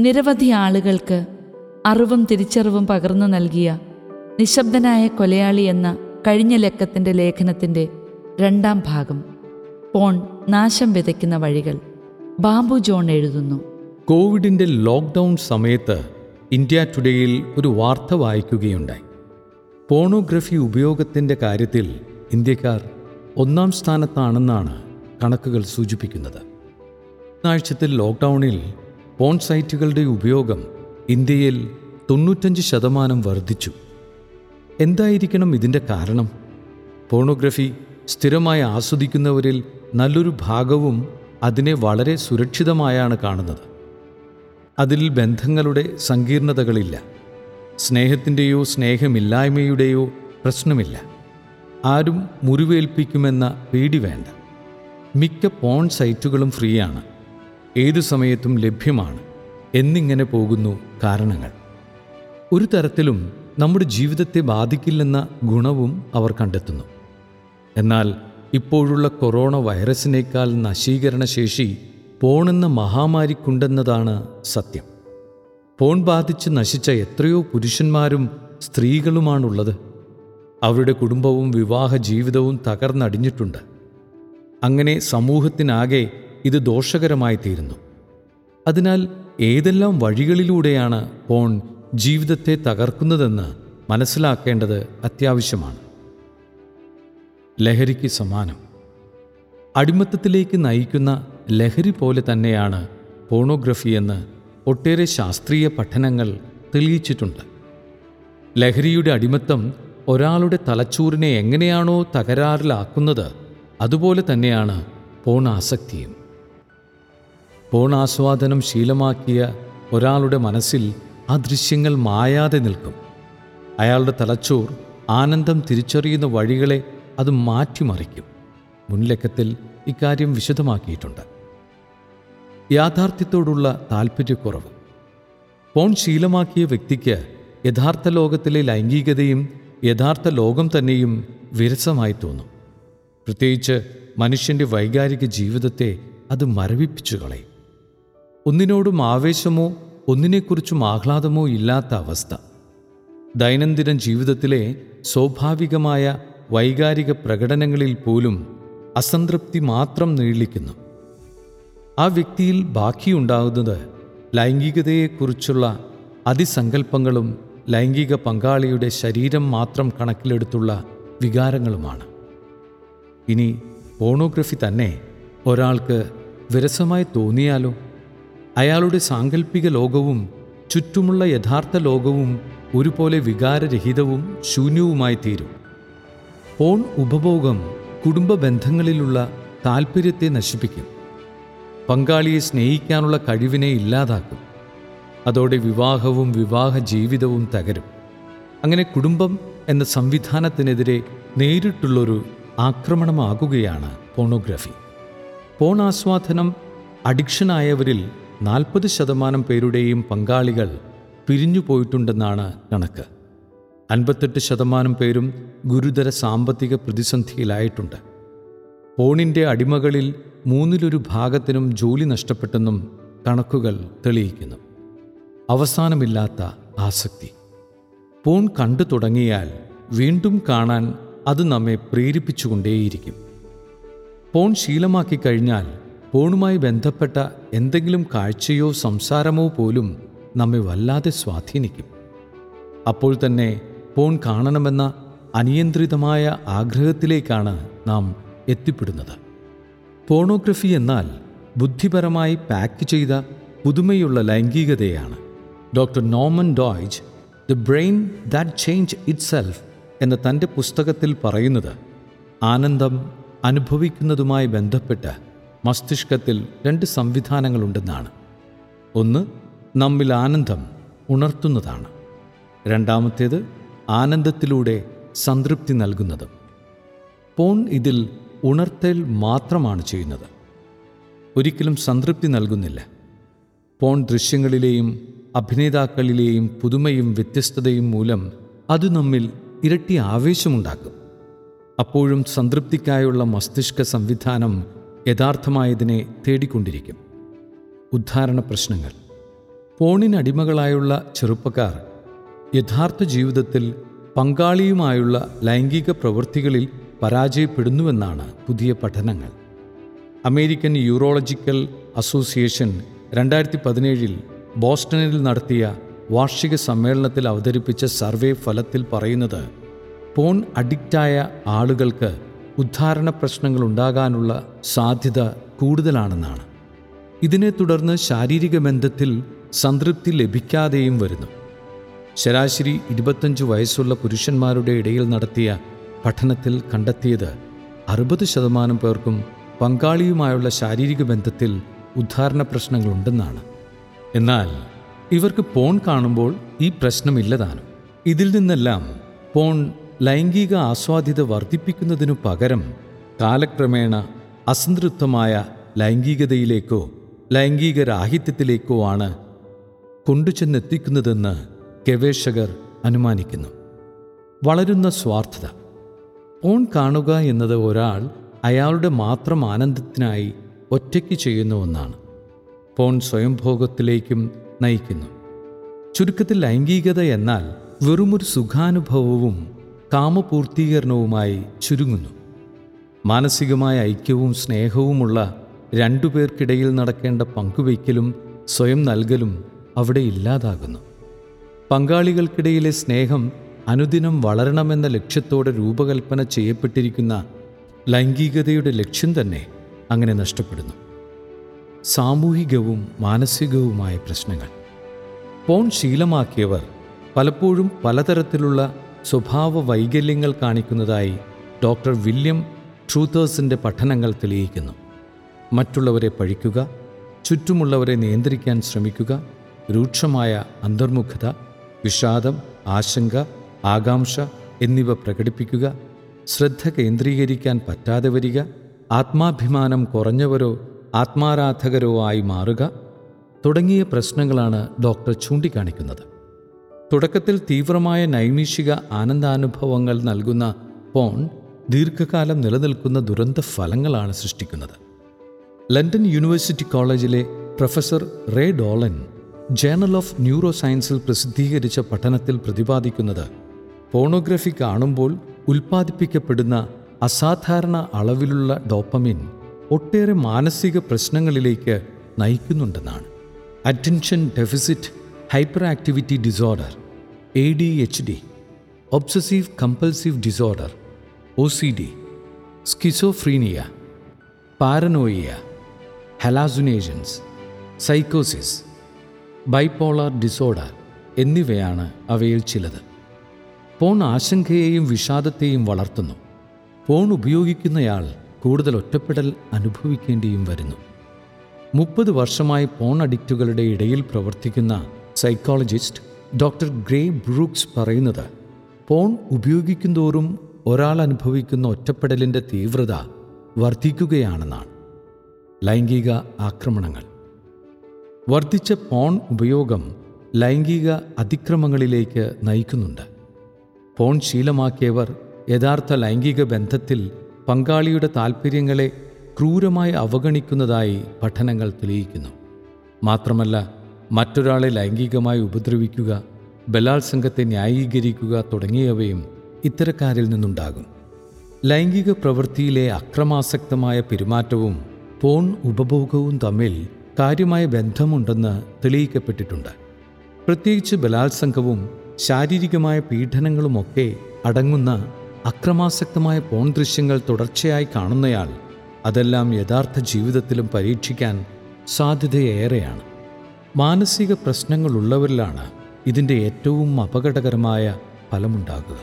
നിരവധി ആളുകൾക്ക് അറിവും തിരിച്ചറിവും പകർന്നു നൽകിയ നിശബ്ദനായ കൊലയാളി എന്ന കഴിഞ്ഞ ലക്കത്തിന്റെ ലേഖനത്തിന്റെ രണ്ടാം ഭാഗം. പോൺ നാശം വിതയ്ക്കുന്ന വഴികൾ. ബാബു ജോൺ എഴുതുന്നു. കോവിഡിന്റെ ലോക്ക്ഡൗൺ സമയത്ത് ഇന്ത്യ ടുഡേയിൽ ഒരു വാർത്ത വായിക്കുകയുണ്ടായി. പോണോഗ്രഫി ഉപയോഗത്തിന്റെ കാര്യത്തിൽ ഇന്ത്യക്കാർ ഒന്നാം സ്ഥാനത്താണെന്നാണ് കണക്കുകൾ സൂചിപ്പിക്കുന്നത്. ആഴ്ചത്തിൽ ലോക്ക്ഡൗണിൽ പോൺ സൈറ്റുകളുടെ ഉപയോഗം ഇന്ത്യയിൽ തൊണ്ണൂറ്റഞ്ച് ശതമാനം വർദ്ധിച്ചു. എന്തായിരിക്കണം ഇതിന്റെ കാരണം? പോണോഗ്രഫി സ്ഥിരമായി ആസ്വദിക്കുന്നവരിൽ നല്ലൊരു ഭാഗവും അതിനെ വളരെ സുരക്ഷിതമായാണ് കാണുന്നത്. അതിൽ ബന്ധങ്ങളുടെ സങ്കീർണതകളില്ല. സ്നേഹത്തിന്റെയോ സ്നേഹമില്ലായ്മയുടെയോ പ്രശ്നമില്ല. ആരും മുറിവേൽപ്പിക്കുമെന്ന പേടി വേണ്ട. മിക്ക പോൺ സൈറ്റുകളും ഫ്രീയാണ്. ഏതു സമയത്തും ലഭ്യമാണ് എന്നിങ്ങനെ പോകുന്നു കാരണങ്ങൾ. ഒരു തരത്തിലും നമ്മുടെ ജീവിതത്തെ ബാധിക്കില്ലെന്ന ഗുണവും അവർ കണ്ടെത്തുന്നു. എന്നാൽ ഇപ്പോഴുള്ള കൊറോണ വൈറസിനേക്കാൾ നശീകരണശേഷി പോണെന്ന മഹാമാരിക്കുണ്ടെന്നതാണ് സത്യം. പോൺ ബാധിച്ച് നശിച്ച എത്രയോ പുരുഷന്മാരും സ്ത്രീകളുമാണുള്ളത്. അവരുടെ കുടുംബവും വിവാഹ ജീവിതവും തകർന്നടിഞ്ഞിട്ടുണ്ട്. അങ്ങനെ സമൂഹത്തിനാകെ ഇത് ദോഷകരമായി തീരുന്നു അതിനാൽ ഏതെല്ലാം വഴികളിലൂടെയാണ് പോൺ ജീവിതത്തെ തകർക്കുന്നതെന്ന് മനസ്സിലാക്കേണ്ടത് അത്യാവശ്യമാണ്. ലഹരിക്ക് സമാനം. അടിമത്തത്തിലേക്ക് നയിക്കുന്ന ലഹരി പോലെ തന്നെയാണ് പോണോഗ്രഫി എന്ന് ഒട്ടേറെ ശാസ്ത്രീയ പഠനങ്ങൾ തെളിയിച്ചിട്ടുണ്ട്. ലഹരിയുടെ അടിമത്തം ഒരാളുടെ തലച്ചോറിനെ എങ്ങനെയാണോ തകരാറിലാക്കുന്നത് അതുപോലെ തന്നെയാണ് പോണാസക്തിയും. പോണാസ്വാദനം ശീലമാക്കിയ ഒരാളുടെ മനസ്സിൽ ആ ദൃശ്യങ്ങൾ മായാതെ നിൽക്കും. അയാളുടെ തലച്ചോർ ആനന്ദം തിരിച്ചറിയുന്ന വഴികളെ അത് മാറ്റിമറിക്കും. മുൻലക്കത്തിൽ ഇക്കാര്യം വിശദമാക്കിയിട്ടുണ്ട്. യാഥാർത്ഥ്യത്തോടുള്ള താൽപ്പര്യക്കുറവ് പോൺ ശീലമാക്കിയ വ്യക്തിക്ക് യഥാർത്ഥ ലോകത്തിലെ ലൈംഗികതയും യഥാർത്ഥ ലോകം തന്നെയും വിരസമായി തോന്നും. പ്രത്യേകിച്ച് മനുഷ്യന്റെ വൈകാരിക ജീവിതത്തെ അത് മരവിപ്പിച്ചു കളയും ഒന്നിനോടും ആവേശമോ ഒന്നിനെക്കുറിച്ചും ആഹ്ലാദമോ ഇല്ലാത്ത അവസ്ഥ. ദൈനംദിന ജീവിതത്തിലെ സ്വാഭാവികമായ വൈകാരിക പ്രകടനങ്ങളിൽ പോലും അസംതൃപ്തി മാത്രം നീളിക്കുന്നു. ആ വ്യക്തിയിൽ ബാക്കിയുണ്ടാകുന്നത് ലൈംഗികതയെക്കുറിച്ചുള്ള അതിസങ്കല്പങ്ങളും ലൈംഗിക പങ്കാളിയുടെ ശരീരം മാത്രം കണക്കിലെടുത്തുള്ള വികാരങ്ങളുമാണ്. ഇനി പോണോഗ്രഫി തന്നെ ഒരാൾക്ക് വിരസമായി തോന്നിയാലോ? അയാളുടെ സാങ്കല്പിക ലോകവും ചുറ്റുമുള്ള യഥാർത്ഥ ലോകവും ഒരുപോലെ വികാരരഹിതവും ശൂന്യവുമായി തീരും ഫോൺ ഉപഭോഗം കുടുംബ ബന്ധങ്ങളിലുള്ള താൽപ്പര്യത്തെ നശിപ്പിക്കും. പങ്കാളിയെ സ്നേഹിക്കാനുള്ള കഴിവിനെ ഇല്ലാതാക്കും. അതോടെ വിവാഹവും വിവാഹ ജീവിതവും തകരും. അങ്ങനെ കുടുംബം എന്ന സംവിധാനത്തിനെതിരെ നേരിട്ടുള്ളൊരു ആക്രമണമാകുകയാണ് പോണോഗ്രഫി. പോൺ ആസ്വാദനം അഡിക്ഷനായവരിൽ നാൽപ്പത് ശതമാനം പേരുടെയും പങ്കാളികൾ പിരിഞ്ഞു പോയിട്ടുണ്ടെന്നാണ് കണക്ക്. അൻപത്തെട്ട് ശതമാനം പേരും ഗുരുതര സാമ്പത്തിക പ്രതിസന്ധിയിലായിട്ടുണ്ട്. ഫോണിന്റെ അടിമകളിൽ മൂന്നിലൊരു ഭാഗത്തിനും ജോലി നഷ്ടപ്പെട്ടെന്നും കണക്കുകൾ തെളിയിക്കുന്നു. അവസാനമില്ലാത്ത ആസക്തി. ഫോൺ കണ്ടു തുടങ്ങിയാൽ വീണ്ടും കാണാൻ അത് നമ്മെ പ്രേരിപ്പിച്ചുകൊണ്ടേയിരിക്കും. ഫോൺ ശീലമാക്കി കഴിഞ്ഞാൽ ഫോണുമായി ബന്ധപ്പെട്ട എന്തെങ്കിലും കാഴ്ചയോ സംസാരമോ പോലും നമ്മെ വല്ലാതെ സ്വാധീനിക്കും. അപ്പോൾ തന്നെ ഫോൺ കാണണമെന്ന അനിയന്ത്രിതമായ ആഗ്രഹത്തിലേക്കാണ് നാം എത്തിപ്പെടുന്നത്. പോണോഗ്രഫി എന്നാൽ ബുദ്ധിപരമായി പാക്ക് ചെയ്ത പുതുമയുള്ള ലൈംഗികതയാണ്. Doctor നോമൻ Doidge the brain that change itself എന്ന തന്റെ പുസ്തകത്തിൽ പറയുന്നത് ആനന്ദം അനുഭവിക്കുന്നതുമായി ബന്ധപ്പെട്ട് മസ്തിഷ്കത്തിൽ രണ്ട് സംവിധാനങ്ങളുണ്ടെന്നാണ്. ഒന്ന് നമ്മിൽ ആനന്ദം ഉണർത്തുന്നതാണ്. രണ്ടാമത്തേത് ആനന്ദത്തിലൂടെ സംതൃപ്തി നൽകുന്നതും. പോൺ ഇതിൽ ഉണർത്തൽ മാത്രമാണ് ചെയ്യുന്നത്. ഒരിക്കലും സംതൃപ്തി നൽകുന്നില്ല. പോൺ ദൃശ്യങ്ങളിലെയും അഭിനേതാക്കളിലെയും പുതുമയും വ്യത്യസ്തതയും മൂലം അത് നമ്മിൽ ഇരട്ടി ആവേശമുണ്ടാക്കും. അപ്പോഴും സംതൃപ്തിക്കായുള്ള മസ്തിഷ്ക സംവിധാനം യഥാർത്ഥമായതിനെ തേടിക്കൊണ്ടിരിക്കും. ഉദ്ധാരണ പ്രശ്നങ്ങൾ. ഫോണിനടിമകളായുള്ള ചെറുപ്പക്കാർ യഥാർത്ഥ ജീവിതത്തിൽ പങ്കാളിയുമായുള്ള ലൈംഗിക പ്രവൃത്തികളിൽ പരാജയപ്പെടുന്നുവെന്നാണ് പുതിയ പഠനങ്ങൾ. അമേരിക്കൻ യൂറോളജിക്കൽ അസോസിയേഷൻ രണ്ടായിരത്തി പതിനേഴിൽ ബോസ്റ്റണിൽ നടത്തിയ വാർഷിക സമ്മേളനത്തിൽ അവതരിപ്പിച്ച സർവേ ഫലത്തിൽ പറയുന്നത് പോൺ അഡിക്റ്റായ ആളുകൾക്ക് ഉദ്ധാരണ പ്രശ്നങ്ങൾ ഉണ്ടാകാനുള്ള സാധ്യത കൂടുതലാണെന്നാണ്. ഇതിനെ തുടർന്ന് ശാരീരിക ബന്ധത്തിൽ സംതൃപ്തി ലഭിക്കാതെയും വരുന്നു. ശരാശരി ഇരുപത്തഞ്ച് വയസ്സുള്ള പുരുഷന്മാരുടെ ഇടയിൽ നടത്തിയ പഠനത്തിൽ കണ്ടെത്തിയത് അറുപത് ശതമാനം പേർക്കും പങ്കാളിയുമായുള്ള ശാരീരിക ബന്ധത്തിൽ ഉദ്ധാരണ പ്രശ്നങ്ങളുണ്ടെന്നാണ്. എന്നാൽ ഇവർക്ക് പോൺ കാണുമ്പോൾ ഈ പ്രശ്നമില്ലതാനും. ഇതിൽ നിന്നെല്ലാം പോൺ ലൈംഗിക ആസ്വാദ്യത വർദ്ധിപ്പിക്കുന്നതിനു പകരം കാലക്രമേണ അസംതൃപ്തമായ ലൈംഗികതയിലേക്കോ ലൈംഗിക രാഹിത്യത്തിലേക്കോ ആണ് കൊണ്ടുചെന്നെത്തിക്കുന്നതെന്ന് ഗവേഷകർ അനുമാനിക്കുന്നു. വളരുന്ന സ്വാർത്ഥത. പോൺ കാണുക എന്നത് ഒരാൾ അയാളുടെ മാത്രം ആനന്ദത്തിനായി ഒറ്റയ്ക്ക് ചെയ്യുന്ന ഒന്നാണ്. പോൺ സ്വയംഭോഗത്തിലേക്കും നയിക്കുന്നു. ചുരുക്കത്തിൽ ലൈംഗികത എന്നാൽ വെറുമൊരു സുഖാനുഭവവും കാമപൂർത്തീകരണവുമായി ചുരുങ്ങുന്നു. മാനസികമായ ഐക്യവും സ്നേഹവുമുള്ള രണ്ടുപേർക്കിടയിൽ നടക്കേണ്ട പങ്കുവയ്ക്കലും സ്വയം നൽകലും അവിടെ ഇല്ലാതാകുന്നു. പങ്കാളികൾക്കിടയിലെ സ്നേഹം അനുദിനം വളരണമെന്ന ലക്ഷ്യത്തോടെ രൂപകൽപ്പന ചെയ്യപ്പെട്ടിരിക്കുന്ന ലൈംഗികതയുടെ ലക്ഷ്യം തന്നെ അങ്ങനെ നഷ്ടപ്പെടുന്നു. സാമൂഹികവും മാനസികവുമായ പ്രശ്നങ്ങൾ. പോൺ ശീലമാക്കിയവർ പലപ്പോഴും പലതരത്തിലുള്ള സ്വഭാവ വൈകല്യങ്ങൾ കാണിക്കുന്നതായി ഡോക്ടർ വില്യം ട്രൂത്തേഴ്സിന്റെ പഠനങ്ങൾ തെളിയിക്കുന്നു. മറ്റുള്ളവരെ പഴിക്കുക ചുറ്റുമുള്ളവരെ നിയന്ത്രിക്കാൻ ശ്രമിക്കുക രൂക്ഷമായ അന്തർമുഖത വിഷാദം ആശങ്ക ആകാംക്ഷ എന്നിവ പ്രകടിപ്പിക്കുക ശ്രദ്ധ കേന്ദ്രീകരിക്കാൻ പറ്റാതെ വരിക ആത്മാഭിമാനം കുറഞ്ഞവരോ ആത്മാരാധകരോ ആയി മാറുക തുടങ്ങിയ പ്രശ്നങ്ങളാണ് ഡോക്ടർ ചൂണ്ടിക്കാണിക്കുന്നത്. തുടക്കത്തിൽ തീവ്രമായ നൈമിഷിക ആനന്ദാനുഭവങ്ങൾ നൽകുന്ന പോൺ ദീർഘകാലം നിലനിൽക്കുന്ന ദുരന്ത ഫലങ്ങളാണ് സൃഷ്ടിക്കുന്നത്. ലണ്ടൻ യൂണിവേഴ്സിറ്റി കോളേജിലെ professor Ray Dolan journal of neuro സയൻസിൽ പ്രസിദ്ധീകരിച്ച പഠനത്തിൽ പ്രതിപാദിക്കുന്നത് പോണോഗ്രഫി കാണുമ്പോൾ ഉൽപ്പാദിപ്പിക്കപ്പെടുന്ന അസാധാരണ അളവിലുള്ള ഡോപ്പമിൻ ഒട്ടേറെ മാനസിക പ്രശ്നങ്ങളിലേക്ക് നയിക്കുന്നുണ്ടെന്നാണ്. Attention deficit hyperactivity disorder A D H D obsessive compulsive disorder O C D schizophrenia paranoia hallucinations സൈക്കോസിസ് bipolar disorder എന്നിവയാണ് അവയിൽ ചിലത്. പോൺ ആശങ്കയെയും വിഷാദത്തെയും വളർത്തുന്നു. പോൺ ഉപയോഗിക്കുന്നയാൾ കൂടുതൽ ഒറ്റപ്പെടൽ അനുഭവിക്കേണ്ടിയും വരുന്നു. മുപ്പത് വർഷമായി പോൺ അഡിക്റ്റുകളുടെ ഇടയിൽ പ്രവർത്തിക്കുന്ന സൈക്കോളജിസ്റ്റ് ഡോക്ടർ ഗ്രേ ബ്രൂക്സ് പറയുന്നത് ഫോൺ ഉപയോഗിക്കുന്തോറും ഒരാൾ അനുഭവിക്കുന്ന ഒറ്റപ്പെടലിന്റെ തീവ്രത വർദ്ധിക്കുകയാണെന്നാണ്. ലൈംഗിക ആക്രമണങ്ങൾ. വർദ്ധിച്ച ഫോൺ ഉപയോഗം ലൈംഗിക അതിക്രമങ്ങളിലേക്ക് നയിക്കുന്നുണ്ട്. ഫോൺ ശീലമാക്കിയവർ യഥാർത്ഥ ലൈംഗിക ബന്ധത്തിൽ പങ്കാളിയുടെ താൽപ്പര്യങ്ങളെ ക്രൂരമായി അവഗണിക്കുന്നതായി പഠനങ്ങൾ തെളിയിക്കുന്നു. മാത്രമല്ല മറ്റൊരാളെ ലൈംഗികമായി ഉപദ്രവിക്കുക ബലാത്സംഗത്തെ ന്യായീകരിക്കുക തുടങ്ങിയവയും ഇത്തരക്കാരിൽ നിന്നുണ്ടാകും. ലൈംഗിക പ്രവൃത്തിയിലെ അക്രമാസക്തമായ പെരുമാറ്റവും പോൺ ഉപഭോഗവും തമ്മിൽ കാര്യമായ ബന്ധമുണ്ടെന്ന് തെളിയിക്കപ്പെട്ടിട്ടുണ്ട്. പ്രത്യേകിച്ച് ബലാത്സംഗവും ശാരീരികമായ പീഡനങ്ങളുമൊക്കെ അടങ്ങുന്ന അക്രമാസക്തമായ പോൺ ദൃശ്യങ്ങൾ തുടർച്ചയായി കാണുന്നയാൾ അതെല്ലാം യഥാർത്ഥ ജീവിതത്തിലും പരീക്ഷിക്കാൻ സാധ്യതയേറെയാണ്. മാനസിക പ്രശ്നങ്ങളുള്ളവരിലാണ് ഇതിന്റെ ഏറ്റവും അപകടകരമായ ഫലമുണ്ടാകുക.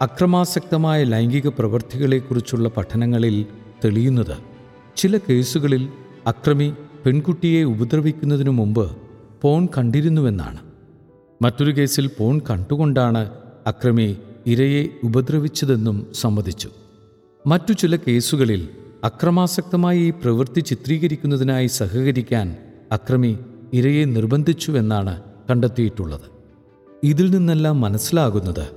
അക്രമാസക്തമായ ലൈംഗിക പ്രവൃത്തികളെക്കുറിച്ചുള്ള പഠനങ്ങളിൽ തെളിയുന്നത് ചില കേസുകളിൽ അക്രമി പെൺകുട്ടിയെ ഉപദ്രവിക്കുന്നതിനു മുമ്പ് പോൺ കണ്ടിരുന്നുവെന്നാണ്. മറ്റൊരു കേസിൽ പോൺ കണ്ടുകൊണ്ടാണ് അക്രമി ഇരയെ ഉപദ്രവിച്ചതെന്നും സമ്മതിച്ചു. മറ്റു ചില കേസുകളിൽ അക്രമാസക്തമായി ഈ പ്രവൃത്തി ചിത്രീകരിക്കുന്നതിനായി സഹകരിക്കാൻ അക്രമി ഇരയെ നിർബന്ധിച്ചുവെന്നാണ് കണ്ടെത്തിയിട്ടുള്ളത്. ഇതിൽ നിന്നെല്ലാം മനസ്സിലാകുന്നത്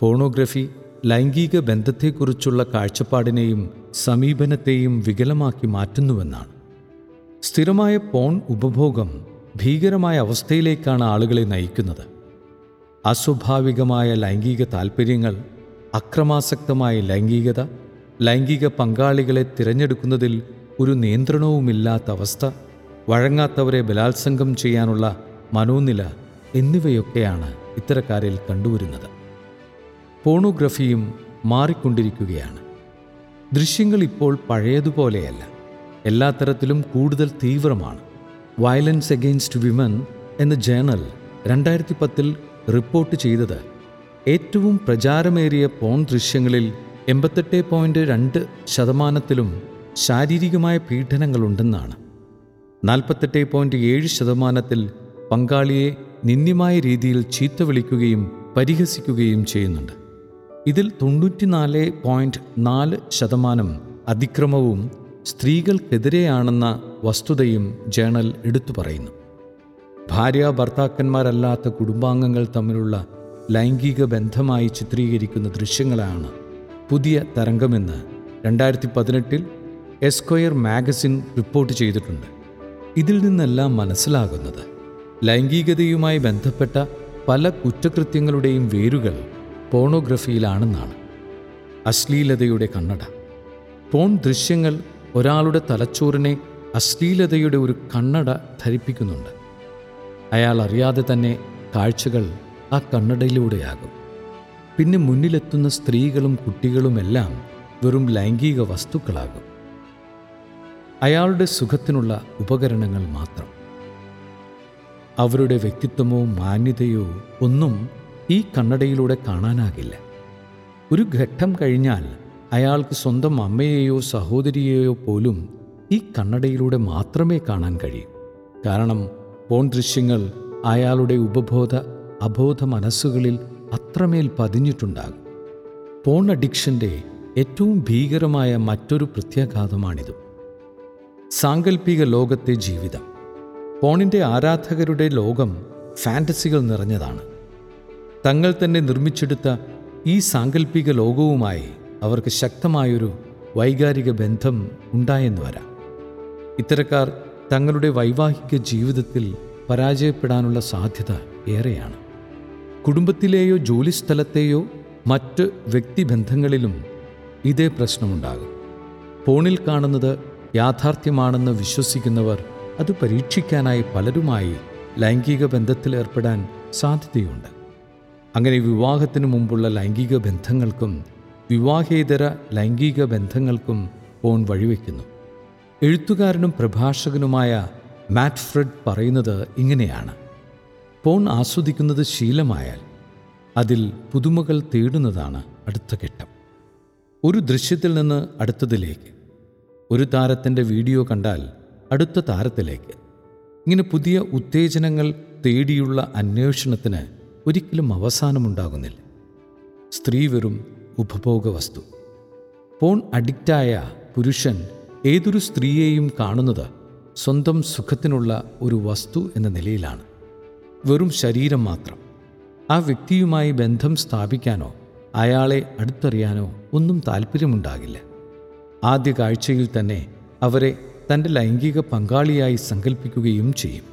പോണോഗ്രഫി ലൈംഗിക ബന്ധത്തെക്കുറിച്ചുള്ള കാഴ്ചപ്പാടിനെയും സമീപനത്തെയും വികലമാക്കി മാറ്റുന്നുവെന്നാണ്. സ്ഥിരമായ പോൺ ഉപഭോഗം ഭീകരമായ അവസ്ഥയിലേക്കാണ് ആളുകളെ നയിക്കുന്നത്. അസ്വാഭാവികമായ ലൈംഗിക താൽപ്പര്യങ്ങൾ അക്രമാസക്തമായ ലൈംഗികത ലൈംഗിക പങ്കാളികളെ തിരഞ്ഞെടുക്കുന്നതിൽ ഒരു നിയന്ത്രണവുമില്ലാത്ത അവസ്ഥ വഴങ്ങാത്തവരെ ബലാത്സംഗം ചെയ്യാനുള്ള മനോനില എന്നിവയൊക്കെയാണ് ഇത്തരക്കാരിൽ കണ്ടുവരുന്നത്. പോണോഗ്രഫിയും മാറിക്കൊണ്ടിരിക്കുകയാണ്. ദൃശ്യങ്ങൾ ഇപ്പോൾ പഴയതുപോലെയല്ല. എല്ലാ തരത്തിലും കൂടുതൽ തീവ്രമാണ്. വയലൻസ് എഗെയിൻസ്റ്റ് വിമൻ എന്ന ജേണൽ രണ്ടായിരത്തി പത്തിൽ റിപ്പോർട്ട് ചെയ്തത് ഏറ്റവും പ്രചാരമേറിയ പോൺ ദൃശ്യങ്ങളിൽ എൺപത്തെട്ട് പോയിന്റ് രണ്ട് ശതമാനത്തിലും ശാരീരികമായ പീഡനങ്ങളുണ്ടെന്നാണ്. നാൽപ്പത്തെട്ട് പോയിന്റ് ഏഴ് ശതമാനത്തിൽ പങ്കാളിയെ നിന്ദ്യമായ രീതിയിൽ ചീത്ത വിളിക്കുകയും പരിഹസിക്കുകയും ചെയ്യുന്നുണ്ട്. ഇതിൽ തൊണ്ണൂറ്റിനാല് പോയിന്റ് നാല് ശതമാനം അതിക്രമവും സ്ത്രീകൾക്കെതിരെയാണെന്ന വസ്തുതയും ജേണൽ എടുത്തു പറയുന്നു. ഭാര്യ ഭർത്താക്കന്മാരല്ലാത്ത കുടുംബാംഗങ്ങൾ തമ്മിലുള്ള ലൈംഗിക ബന്ധമായി ചിത്രീകരിക്കുന്ന ദൃശ്യങ്ങളാണ് പുതിയ തരംഗമെന്ന് രണ്ടായിരത്തി പതിനെട്ടിൽ എസ്ക്വയർ മാഗസിൻ റിപ്പോർട്ട് ചെയ്തിട്ടുണ്ട്. ഇതിൽ നിന്നെല്ലാം മനസ്സിലാകുന്നത്. ലൈംഗികതയുമായി ബന്ധപ്പെട്ട പല കുറ്റകൃത്യങ്ങളുടെയും വേരുകൾ പോണോഗ്രഫിയിലാണെന്നാണ്. അശ്ലീലതയുടെ കണ്ണട. പോൺ ദൃശ്യങ്ങൾ ഒരാളുടെ തലച്ചോറിനെ അശ്ലീലതയുടെ ഒരു കണ്ണട ധരിപ്പിക്കുന്നുണ്ട്. അയാൾ അറിയാതെ തന്നെ കാഴ്ചകൾ ആ കണ്ണടയിലൂടെയാകും. പിന്നെ മുന്നിലെത്തുന്ന സ്ത്രീകളും കുട്ടികളുമെല്ലാം വെറും ലൈംഗിക വസ്തുക്കളാകും. അയാളുടെ സുഖത്തിനുള്ള ഉപകരണങ്ങൾ മാത്രം. അവരുടെ വ്യക്തിത്വമോ മാന്യതയോ ഒന്നും ഈ കണ്ണടയിലൂടെ കാണാനാകില്ല. ഒരു ഘട്ടം കഴിഞ്ഞാൽ അയാൾക്ക് സ്വന്തം അമ്മയെയോ സഹോദരിയെയോ പോലും ഈ കണ്ണടയിലൂടെ മാത്രമേ കാണാൻ കഴിയൂ. കാരണം ഫോൺ ദൃശ്യങ്ങൾ അയാളുടെ ഉപബോധ അബോധ മനസ്സുകളിൽ അത്രമേൽ പതിഞ്ഞിട്ടുണ്ടാകും. ഫോൺ അഡിക്ഷന്റെ ഏറ്റവും ഭീകരമായ മറ്റൊരു പ്രത്യാഘാതമാണിത്. സാങ്കല്പിക ലോകത്തെ ജീവിതം. പോണിന്റെ ആരാധകരുടെ ലോകം ഫാന്റസികൾ നിറഞ്ഞതാണ്. തങ്ങൾ തന്നെ നിർമ്മിച്ചെടുത്ത ഈ സാങ്കല്പിക ലോകവുമായി അവർക്ക് ശക്തമായൊരു വൈകാരിക ബന്ധം ഉണ്ടായെന്ന് വരാം. ഇത്തരക്കാർ തങ്ങളുടെ വൈവാഹിക ജീവിതത്തിൽ പരാജയപ്പെടാനുള്ള സാധ്യത ഏറെയാണ്. കുടുംബത്തിലെയോ ജോലിസ്ഥലത്തെയോ മറ്റ് വ്യക്തിബന്ധങ്ങളിലും ഇതേ പ്രശ്നമുണ്ടാകും. ഫോണിൽ കാണുന്നത് യാഥാർത്ഥ്യമാണെന്ന് വിശ്വസിക്കുന്നവർ അത് പരീക്ഷിക്കാനായി പലരുമായി ലൈംഗിക ബന്ധത്തിലേർപ്പെടാൻ സാധ്യതയുണ്ട്. അങ്ങനെ വിവാഹത്തിനു മുമ്പുള്ള ലൈംഗിക ബന്ധങ്ങൾക്കും വിവാഹേതര ലൈംഗിക ബന്ധങ്ങൾക്കും ഫോൺ വഴിവെക്കുന്നു. എഴുത്തുകാരനും പ്രഭാഷകനുമായ മാറ്റ് ഫ്രെഡ് പറയുന്നത് ഇങ്ങനെയാണ്. ഫോൺ ആസ്വദിക്കുന്നത് ശീലമായാൽ അതിൽ പുതുമകൾ തേടുന്നതാണ് അടുത്ത ഘട്ടം. ഒരു ദൃശ്യത്തിൽ നിന്ന് അടുത്തതിലേക്ക്. ഒരു താരത്തിന്റെ വീഡിയോ കണ്ടാൽ അടുത്ത താരത്തിലേക്ക്. ഇങ്ങനെ പുതിയ ഉത്തേജനങ്ങൾ തേടിയുള്ള അന്വേഷണത്തിന് ഒരിക്കലും അവസാനമുണ്ടാകുന്നില്ല. സ്ത്രീ വെറും ഉപഭോഗ വസ്തു പോൺ അഡിക്റ്റായ പുരുഷൻ ഏതൊരു സ്ത്രീയെയും കാണുന്നത് സ്വന്തം സുഖത്തിനുള്ള ഒരു വസ്തു എന്ന നിലയിലാണ്. വെറും ശരീരം മാത്രം. ആ വ്യക്തിയുമായി ബന്ധം സ്ഥാപിക്കാനോ അയാളെ അടുത്തറിയാനോ ഒന്നും താല്പര്യമുണ്ടാകില്ല. ആദ്യ കാഴ്ചയിൽ തന്നെ അവരെ തന്റെ ലൈംഗിക പങ്കാളിയായി സങ്കല്പിക്കുകയും ചെയ്യും.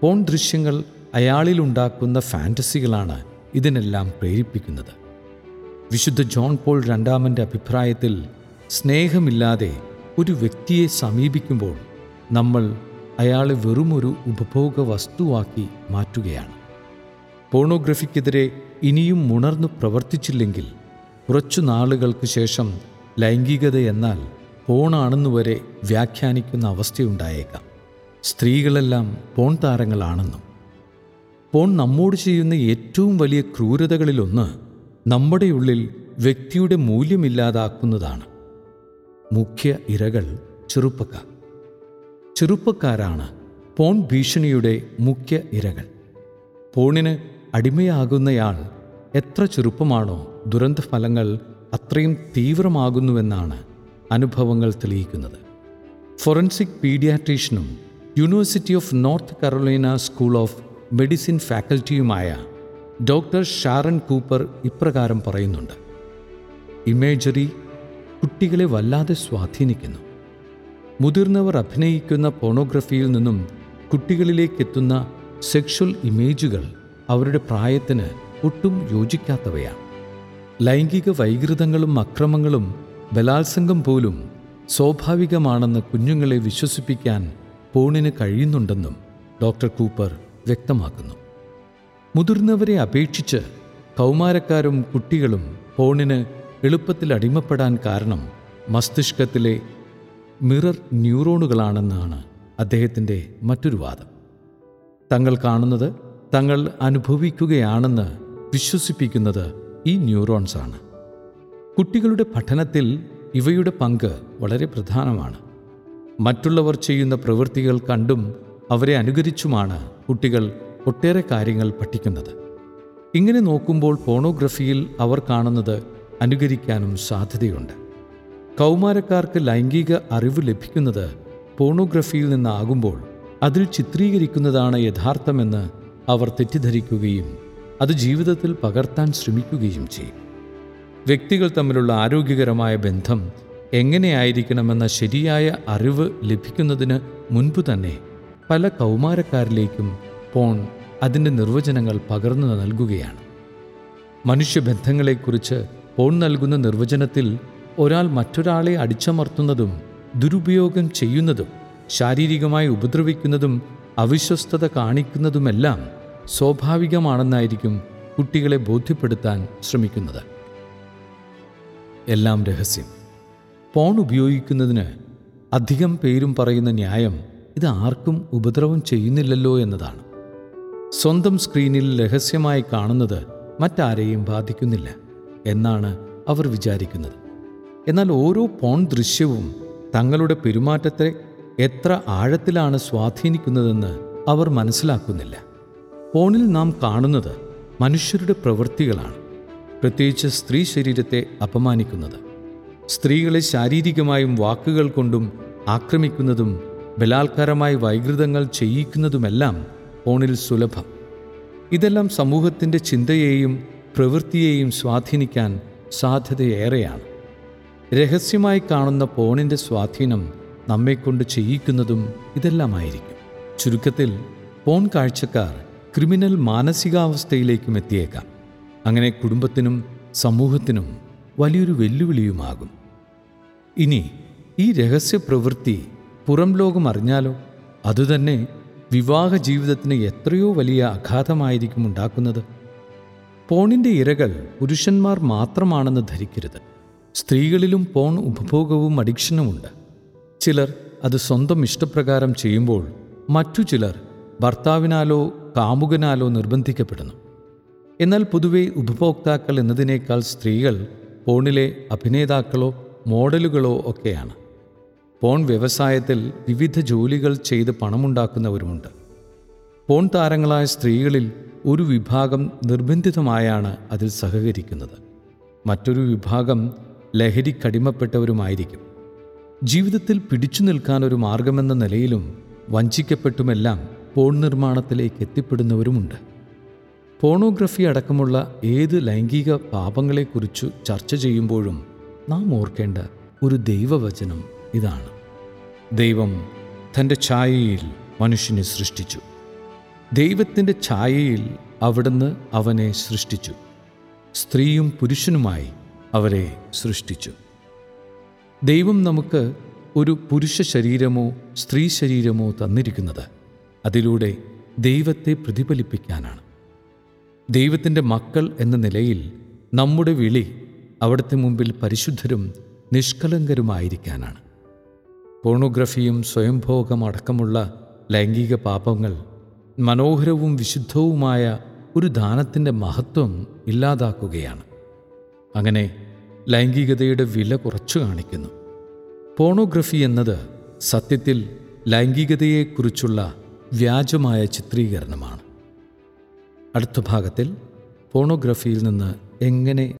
പോൺ ദൃശ്യങ്ങൾ അയാളിലുണ്ടാക്കുന്ന ഫാന്റസികളാണ് ഇതിനെല്ലാം പ്രേരിപ്പിക്കുന്നത്. വിശുദ്ധ ജോൺ പോൾ രണ്ടാമന്റെ അഭിപ്രായത്തിൽ സ്നേഹമില്ലാതെ ഒരു വ്യക്തിയെ സമീപിക്കുമ്പോൾ നമ്മൾ അയാളെ വെറുമൊരു ഉപഭോഗ വസ്തുവാക്കി മാറ്റുകയാണ്. പോണോഗ്രഫിക്കെതിരെ ഇനിയും ഉണർന്നു പ്രവർത്തിച്ചില്ലെങ്കിൽ കുറച്ചു നാളുകൾക്ക് ശേഷം ലൈംഗികത എന്നാൽ പോണാണെന്ന് വരെ വ്യാഖ്യാനിക്കുന്ന അവസ്ഥയുണ്ടായേക്കാം. സ്ത്രീകളെല്ലാം പോൺ താരങ്ങളാണെന്നും പോൺ നമ്മോട് ചെയ്യുന്ന ഏറ്റവും വലിയ ക്രൂരതകളിലൊന്ന് നമ്മുടെ ഉള്ളിൽ വ്യക്തിയുടെ മൂല്യമില്ലാതാക്കുന്നതാണ്. മുഖ്യ ഇരകൾ ചെറുപ്പക്കാർ. ചെറുപ്പക്കാരാണ് പോൺ ഭീഷണിയുടെ മുഖ്യ ഇരകൾ. പോണിന് അടിമയാകുന്നയാൾ എത്ര ചെറുപ്പമാണോ ദുരന്തഫലങ്ങൾ അത്രയും തീവ്രമാകുന്നുവെന്നാണ് അനുഭവങ്ങൾ തെളിയിക്കുന്നത്. Forensic പീഡിയാട്രീഷ്യനും university of North Carolina school of medicine ഫാക്കൽറ്റിയുമായ doctor Sharon Cooper ഇപ്രകാരം പറയുന്നുണ്ട്. ഇമേജറി കുട്ടികളെ വല്ലാതെ സ്വാധീനിക്കുന്നു. മുതിർന്നവർ അഭിനയിക്കുന്ന പോണോഗ്രഫിയിൽ നിന്നും കുട്ടികളിലേക്കെത്തുന്ന സെക്ഷൽ ഇമേജുകൾ അവരുടെ പ്രായത്തിന് ഒട്ടും യോജിക്കാത്തവയാണ്. ലൈംഗിക വൈകൃതങ്ങളും അക്രമങ്ങളും ബലാത്സംഗം പോലും സ്വാഭാവികമാണെന്ന് കുഞ്ഞുങ്ങളെ വിശ്വസിപ്പിക്കാൻ പോണിന് കഴിയുന്നുണ്ടെന്നും ഡോക്ടർ കൂപ്പർ വ്യക്തമാക്കുന്നു. മുതിർന്നവരെ അപേക്ഷിച്ച് കൗമാരക്കാരും കുട്ടികളും ഫോണിന് എളുപ്പത്തിൽ അടിമപ്പെടാൻ കാരണം മസ്തിഷ്കത്തിലെ മിറർ ന്യൂറോണുകളാണെന്നാണ് അദ്ദേഹത്തിന്റെ മറ്റൊരു വാദം. തങ്ങൾ കാണുന്നത് തങ്ങൾ അനുഭവിക്കുകയാണെന്ന് വിശ്വസിപ്പിക്കുന്നത് ഈ ന്യൂറോൺസാണ്. കുട്ടികളുടെ പഠനത്തിൽ ഇവയുടെ പങ്ക് വളരെ പ്രധാനമാണ്. മറ്റുള്ളവർ ചെയ്യുന്ന പ്രവൃത്തികൾ കണ്ടും അവരെ അനുകരിച്ചുമാണ് കുട്ടികൾ ഒട്ടേറെ കാര്യങ്ങൾ പഠിക്കുന്നത്. ഇങ്ങനെ നോക്കുമ്പോൾ പോണോഗ്രഫിയിൽ അവർ കാണുന്നത് അനുകരിക്കാനും സാധ്യതയുണ്ട്. കൗമാരക്കാർക്ക് ലൈംഗിക അറിവ് ലഭിക്കുന്നത് പോണോഗ്രഫിയിൽ നിന്നാകുമ്പോൾ അതിൽ ചിത്രീകരിക്കുന്നതാണ് യഥാർത്ഥമെന്ന് അവർ തെറ്റിദ്ധരിക്കുകയും അത് ജീവിതത്തിൽ പകർത്താൻ ശ്രമിക്കുകയും ചെയ്യും. വ്യക്തികൾ തമ്മിലുള്ള ആരോഗ്യകരമായ ബന്ധം എങ്ങനെയായിരിക്കണമെന്ന ശരിയായ അറിവ് ലഭിക്കുന്നതിന് മുൻപ് തന്നെ പല കൗമാരക്കാരിലേക്കും പോൺ അതിന്റെ നിർവചനങ്ങൾ പകർന്നു നൽകുകയാണ്. മനുഷ്യബന്ധങ്ങളെക്കുറിച്ച് പോൺ നൽകുന്ന നിർവചനത്തിൽ ഒരാൾ മറ്റൊരാളെ അടിച്ചമർത്തുന്നതും ദുരുപയോഗം ചെയ്യുന്നതും ശാരീരികമായി ഉപദ്രവിക്കുന്നതും അവിശ്വസ്തത കാണിക്കുന്നതുമെല്ലാം സ്വാഭാവികമാണെന്നായിരിക്കും കുട്ടികളെ ബോധ്യപ്പെടുത്താൻ ശ്രമിക്കുന്നത്. എല്ലാം രഹസ്യം. ഫോൺ ഉപയോഗിക്കുന്നതിന് അധികം പേരും പറയുന്ന ന്യായം ഇത് ആർക്കും ഉപദ്രവം ചെയ്യുന്നില്ലല്ലോ എന്നതാണ്. സ്വന്തം സ്ക്രീനിൽ രഹസ്യമായി കാണുന്നത് മറ്റാരെയും ബാധിക്കുന്നില്ല എന്നാണ് അവർ വിചാരിക്കുന്നത്. എന്നാൽ ഓരോ പോൺ ദൃശ്യവും തങ്ങളുടെ പെരുമാറ്റത്തെ എത്ര ആഴത്തിലാണ് സ്വാധീനിക്കുന്നതെന്ന് അവർ മനസ്സിലാക്കുന്നില്ല. പോണിൽ നാം കാണുന്നത് മനുഷ്യരുടെ പ്രവൃത്തികളാണ്. പ്രത്യേകിച്ച് സ്ത്രീ ശരീരത്തെ അപമാനിക്കുന്നത്. സ്ത്രീകളെ ശാരീരികമായും വാക്കുകൾ കൊണ്ടും ആക്രമിക്കുന്നതും ബലാത്കാരമായി വൈകൃതങ്ങൾ ചെയ്യിക്കുന്നതുമെല്ലാം ഫോണിൽ സുലഭം. ഇതെല്ലാം സമൂഹത്തിന്റെ ചിന്തയെയും പ്രവൃത്തിയെയും സ്വാധീനിക്കാൻ സാധ്യതയേറെയാണ്. രഹസ്യമായി കാണുന്ന ഫോണിന്റെ സ്വാധീനം നമ്മെക്കൊണ്ട് ചെയ്യിക്കുന്നതും ഇതെല്ലാമായിരിക്കും. ചുരുക്കത്തിൽ ഫോൺ കാഴ്ചക്കാർ ക്രിമിനൽ മാനസികാവസ്ഥയിലേക്കും എത്തിയേക്കാം. അങ്ങനെ കുടുംബത്തിനും സമൂഹത്തിനും വലിയൊരു വെല്ലുവിളിയുമാകും. ഇനി ഈ രഹസ്യ പ്രവൃത്തി പുറം ലോകം അറിഞ്ഞാലോ? അതുതന്നെ വിവാഹ ജീവിതത്തിന് എത്രയോ വലിയ അഘാതമായിരിക്കും ഉണ്ടാക്കുന്നത്. പോണിന്റെ ഇരകൾ പുരുഷന്മാർ മാത്രമാണെന്ന് ധരിക്കരുത്. സ്ത്രീകളിലും പോൺ ഉപഭോഗവും അഡിക്ഷനുമുണ്ട്. ചിലർ അത് സ്വന്തം ഇഷ്ടപ്രകാരം ചെയ്യുമ്പോൾ മറ്റു ചിലർ ഭർത്താവിനാലോ കാമുകനാലോ നിർബന്ധിക്കപ്പെടുന്നു. എന്നാൽ പൊതുവെ ഉപഭോക്താക്കൾ എന്നതിനേക്കാൾ സ്ത്രീകൾ ഫോണിലെ അഭിനേതാക്കളോ മോഡലുകളോ ഒക്കെയാണ്. ഫോൺ വ്യവസായത്തിൽ വിവിധ ജോലികൾ ചെയ്ത് പണമുണ്ടാക്കുന്നവരുമുണ്ട്. ഫോൺ താരങ്ങളായ സ്ത്രീകളിൽ ഒരു വിഭാഗം നിർബന്ധിതമായാണ് അതിൽ സഹകരിക്കുന്നത്. മറ്റൊരു വിഭാഗം ലഹരിക്കടിമപ്പെട്ടവരുമായിരിക്കും ജീവിതത്തിൽ പിടിച്ചു നിൽക്കാൻ ഒരു മാർഗമെന്ന നിലയിലും വഞ്ചിക്കപ്പെട്ടുമെല്ലാം പോൺ നിർമ്മാണത്തിലേക്ക് എത്തിപ്പെടുന്നവരുമുണ്ട്. പോണോഗ്രഫി അടക്കമുള്ള ഏത് ലൈംഗിക പാപങ്ങളെക്കുറിച്ചു ചർച്ച ചെയ്യുമ്പോഴും നാം ഓർക്കേണ്ട ഒരു ദൈവവചനം ഇതാണ്. ദൈവം തന്റെ ഛായയിൽ മനുഷ്യനെ സൃഷ്ടിച്ചു. ദൈവത്തിന്റെ ഛായയിൽ അവിടുന്ന് അവനെ സൃഷ്ടിച്ചു. സ്ത്രീയും പുരുഷനുമായി അവരെ സൃഷ്ടിച്ചു. ദൈവം നമുക്ക് ഒരു പുരുഷ ശരീരമോ സ്ത്രീ ശരീരമോ തന്നിരിക്കുന്നത്. അതിലൂടെ ദൈവത്തെ പ്രതിഫലിപ്പിക്കാനാണ്. ദൈവത്തിന്റെ മക്കൾ എന്ന നിലയിൽ നമ്മുടെ വിളി അവിടുത്തെ മുമ്പിൽ പരിശുദ്ധരും നിഷ്കളങ്കരുമായിരിക്കാനാണ്. പോണോഗ്രഫിയും സ്വയംഭോഗം അടക്കമുള്ള ലൈംഗിക പാപങ്ങൾ മനോഹരവും വിശുദ്ധവുമായ ഒരു ദാനത്തിന്റെ മഹത്വം ഇല്ലാതാക്കുകയാണ്. അങ്ങനെ ലൈംഗികതയുടെ വില കുറച്ചു കാണിക്കുന്നു. പോണോഗ്രഫി എന്നത് സത്യത്തിൽ ലൈംഗികതയെക്കുറിച്ചുള്ള വ്യാജമായ ചിത്രീകരണമാണ്. അടുത്ത ഭാഗത്തിൽ പോണോഗ്രഫിയിൽ നിന്ന് എങ്ങനെ